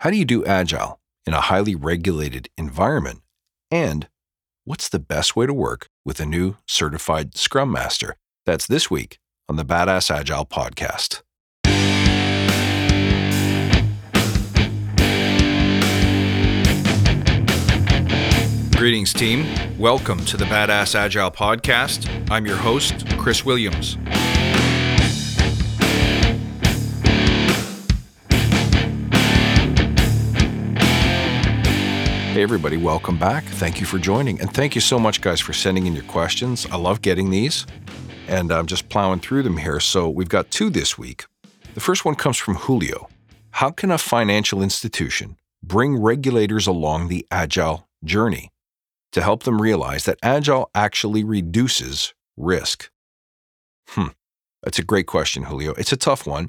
How do you do agile in a highly regulated environment? And what's the best way to work with a new certified Scrum Master? That's this week on the Badass Agile podcast. Greetings, team. Welcome to the Badass Agile podcast. I'm your host, Chris Williams. Hey, everybody, welcome back. Thank you for joining. And thank you so much, guys, for sending in your questions. I love getting these, and I'm just plowing through them here. So we've got two this week. The first one comes from Julio How can a financial institution bring regulators along the agile journey to help them realize that agile actually reduces risk? Hmm. That's a great question, Julio. It's a tough one.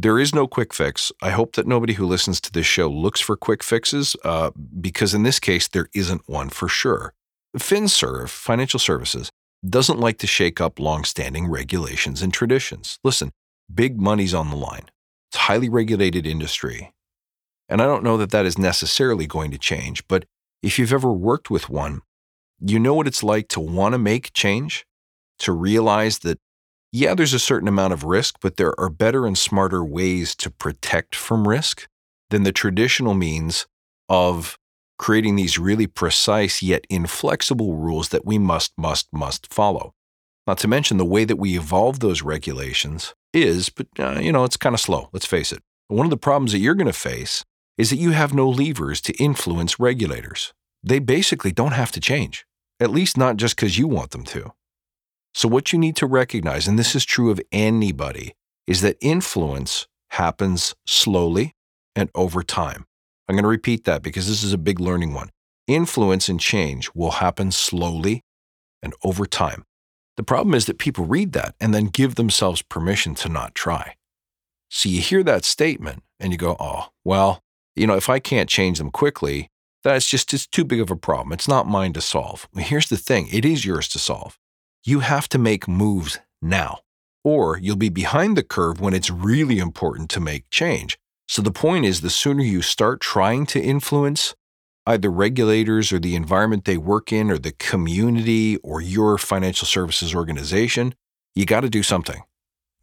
There is no quick fix. I hope that nobody who listens to this show looks for quick fixes, uh, because in this case, there isn't one for sure. FinServ, Financial Services, doesn't like to shake up longstanding regulations and traditions. Listen, big money's on the line. It's a highly regulated industry. And I don't know that that is necessarily going to change, but if you've ever worked with one, you know what it's like to want to make change, to realize that yeah, there's a certain amount of risk, but there are better and smarter ways to protect from risk than the traditional means of creating these really precise yet inflexible rules that we must, must, must follow. Not to mention the way that we evolve those regulations is, but uh, you know, it's kind of slow, let's face it. One of the problems that you're going to face is that you have no levers to influence regulators. They basically don't have to change, at least not just because you want them to. So, what you need to recognize, and this is true of anybody, is that influence happens slowly and over time. I'm going to repeat that because this is a big learning one. Influence and change will happen slowly and over time. The problem is that people read that and then give themselves permission to not try. So you hear that statement and you go, oh, well, you know, if I can't change them quickly, that's just it's too big of a problem. It's not mine to solve. Here's the thing it is yours to solve you have to make moves now, or you'll be behind the curve when it's really important to make change. So the point is the sooner you start trying to influence either regulators or the environment they work in or the community or your financial services organization, you got to do something.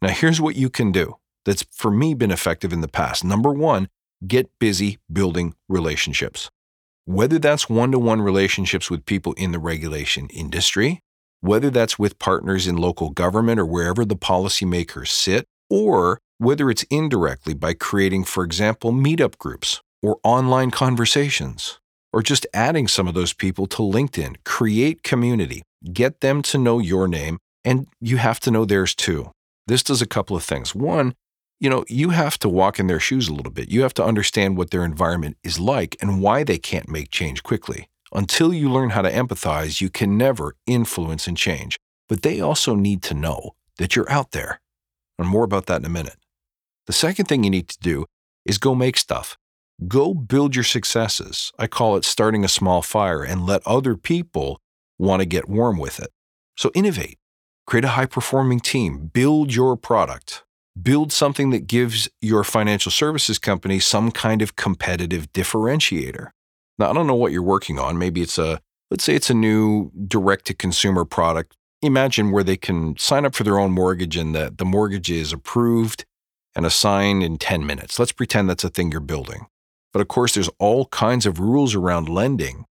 Now, here's what you can do that's for me been effective in the past. Number one, get busy building relationships. Whether that's one to one relationships with people in the regulation industry, whether that's with partners in local government or wherever the policymakers sit, or whether it's indirectly by creating, for example, meetup groups or online conversations, or just adding some of those people to LinkedIn. Create community, get them to know your name, and you have to know theirs too. This does a couple of things. One, you know, you have to walk in their shoes a little bit. You have to understand what their environment is like and why they can't make change quickly. Until you learn how to empathize, you can never influence and change. But they also need to know that you're out there. And more about that in a minute. The second thing you need to do is go make stuff. Go build your successes. I call it starting a small fire and let other people want to get warm with it. So innovate, create a high performing team, build your product, build something that gives your financial services company some kind of competitive differentiator. Now, I don't know what you're working on. Maybe it's a, let's say it's a new direct to consumer product. Imagine where they can sign up for their own mortgage and that the mortgage is approved and assigned in 10 minutes. Let's pretend that's a thing you're building. But of course, there's all kinds of rules around lending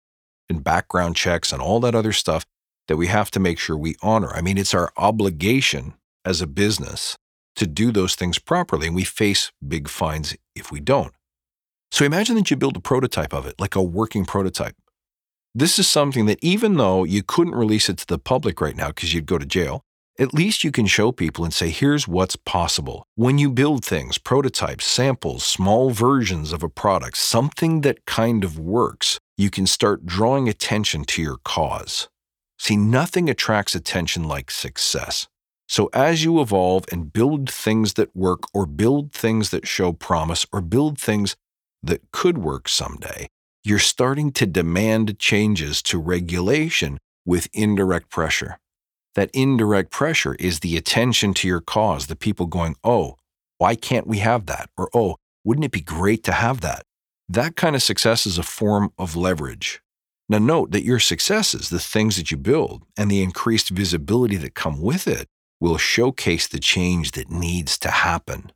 and background checks and all that other stuff that we have to make sure we honor. I mean, it's our obligation as a business to do those things properly, and we face big fines if we don't. So imagine that you build a prototype of it, like a working prototype. This is something that even though you couldn't release it to the public right now because you'd go to jail, at least you can show people and say, here's what's possible. When you build things, prototypes, samples, small versions of a product, something that kind of works, you can start drawing attention to your cause. See, nothing attracts attention like success. So, as you evolve and build things that work, or build things that show promise, or build things that could work someday, you're starting to demand changes to regulation with indirect pressure. That indirect pressure is the attention to your cause, the people going, oh, why can't we have that? Or, oh, wouldn't it be great to have that? That kind of success is a form of leverage. Now, note that your successes, the things that you build, and the increased visibility that come with it, will showcase the change that needs to happen.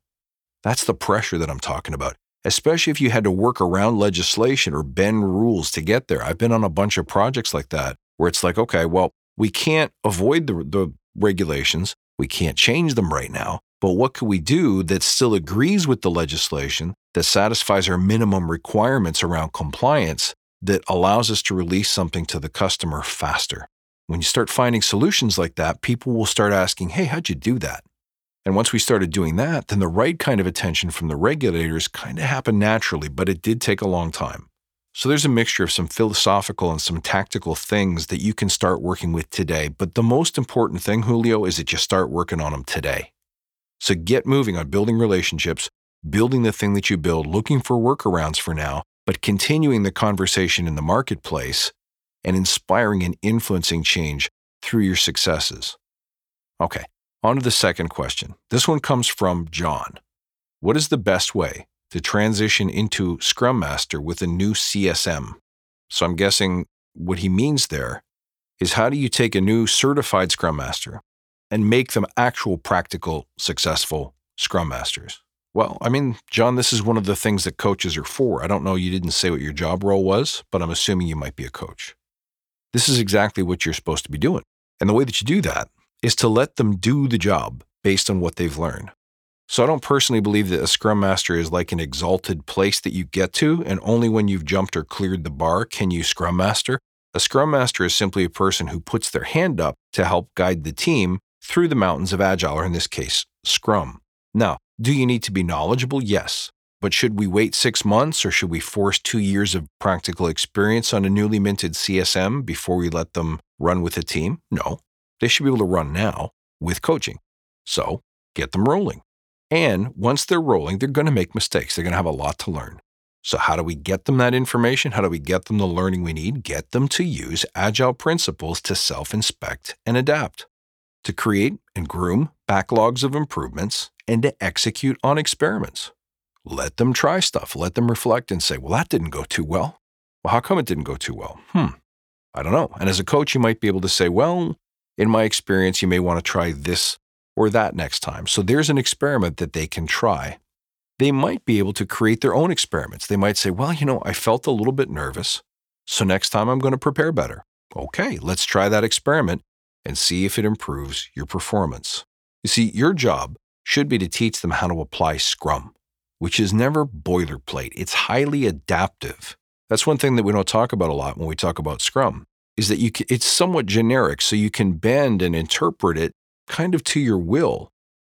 That's the pressure that I'm talking about, especially if you had to work around legislation or bend rules to get there. I've been on a bunch of projects like that where it's like, okay, well, we can't avoid the, the regulations, we can't change them right now, but what can we do that still agrees with the legislation, that satisfies our minimum requirements around compliance, that allows us to release something to the customer faster? When you start finding solutions like that, people will start asking, hey, how'd you do that? And once we started doing that, then the right kind of attention from the regulators kind of happened naturally, but it did take a long time. So there's a mixture of some philosophical and some tactical things that you can start working with today. But the most important thing, Julio, is that you start working on them today. So get moving on building relationships, building the thing that you build, looking for workarounds for now, but continuing the conversation in the marketplace and inspiring and influencing change through your successes. Okay, on to the second question. This one comes from Jon. What is the best way to transition into Scrum Master with a new CSM? So I'm guessing what he means there is how do you take a new certified Scrum Master and make them actual practical, successful Scrum Masters? Well, I mean, Jon, this is one of the things that coaches are for. I don't know, you didn't say what your job role was, but I'm assuming you might be a coach. This is exactly what you're supposed to be doing. And the way that you do that is to let them do the job based on what they've learned. So I don't personally believe that a scrum master is like an exalted place that you get to, and only when you've jumped or cleared the bar can you scrum master. A scrum master is simply a person who puts their hand up to help guide the team through the mountains of agile, or in this case, scrum. Now, do you need to be knowledgeable? Yes. But should we wait six months or should we force two years of practical experience on a newly minted CSM before we let them run with a team? No. They should be able to run now with coaching. So get them rolling. And once they're rolling, they're going to make mistakes. They're going to have a lot to learn. So, how do we get them that information? How do we get them the learning we need? Get them to use agile principles to self inspect and adapt, to create and groom backlogs of improvements, and to execute on experiments. Let them try stuff. Let them reflect and say, well, that didn't go too well. Well, how come it didn't go too well? Hmm, I don't know. And as a coach, you might be able to say, well, in my experience, you may want to try this or that next time. So there's an experiment that they can try. They might be able to create their own experiments. They might say, well, you know, I felt a little bit nervous. So next time I'm going to prepare better. Okay, let's try that experiment and see if it improves your performance. You see, your job should be to teach them how to apply Scrum, which is never boilerplate. It's highly adaptive. That's one thing that we don't talk about a lot when we talk about Scrum is that you can, it's somewhat generic, so you can bend and interpret it kind of to your will.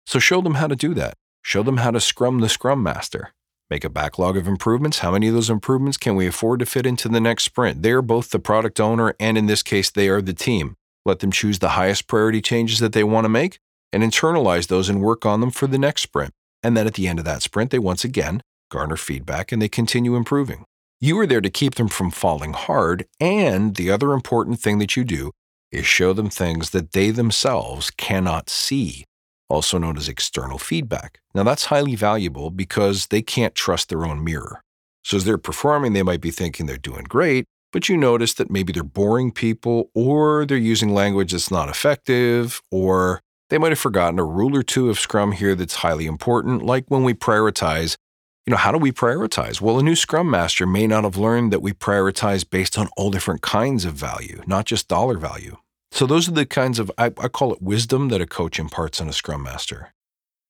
So show them how to do that. Show them how to scrum the scrum master. Make a backlog of improvements. How many of those improvements can we afford to fit into the next sprint? They're both the product owner, and in this case, they are the team. Let them choose the highest priority changes that they want to make and internalize those and work on them for the next sprint. And then at the end of that sprint, they once again garner feedback and they continue improving. You are there to keep them from falling hard. And the other important thing that you do is show them things that they themselves cannot see, also known as external feedback. Now, that's highly valuable because they can't trust their own mirror. So, as they're performing, they might be thinking they're doing great, but you notice that maybe they're boring people, or they're using language that's not effective, or they might have forgotten a rule or two of Scrum here that's highly important, like when we prioritize. You know, how do we prioritize? Well, a new Scrum Master may not have learned that we prioritize based on all different kinds of value, not just dollar value. So those are the kinds of, I, I call it wisdom that a coach imparts on a scrum master.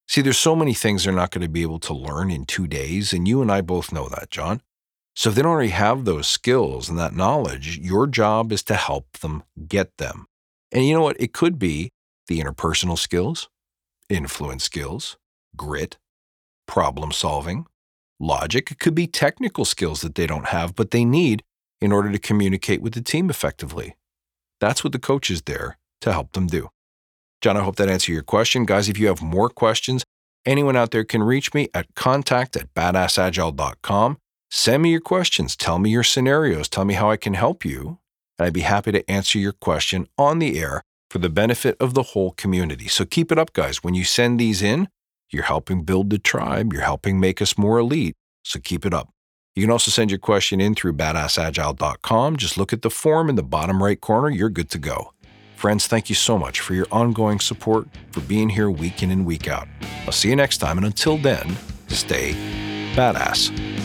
See, there's so many things they're not going to be able to learn in two days, and you and I both know that, Jon. So if they don't already have those skills and that knowledge, your job is to help them get them. And you know what? It could be the interpersonal skills, influence skills, grit, problem solving, logic. It could be technical skills that they don't have, but they need in order to communicate with the team effectively. That's what the coach is there to help them do. Jon, I hope that answered your question. Guys, if you have more questions, anyone out there can reach me at contact at badassagile.com. Send me your questions. Tell me your scenarios. Tell me how I can help you. And I'd be happy to answer your question on the air for the benefit of the whole community. So keep it up, guys. When you send these in, you're helping build the tribe, you're helping make us more elite. So keep it up. You can also send your question in through badassagile.com. Just look at the form in the bottom right corner. You're good to go. Friends, thank you so much for your ongoing support, for being here week in and week out. I'll see you next time, and until then, stay badass.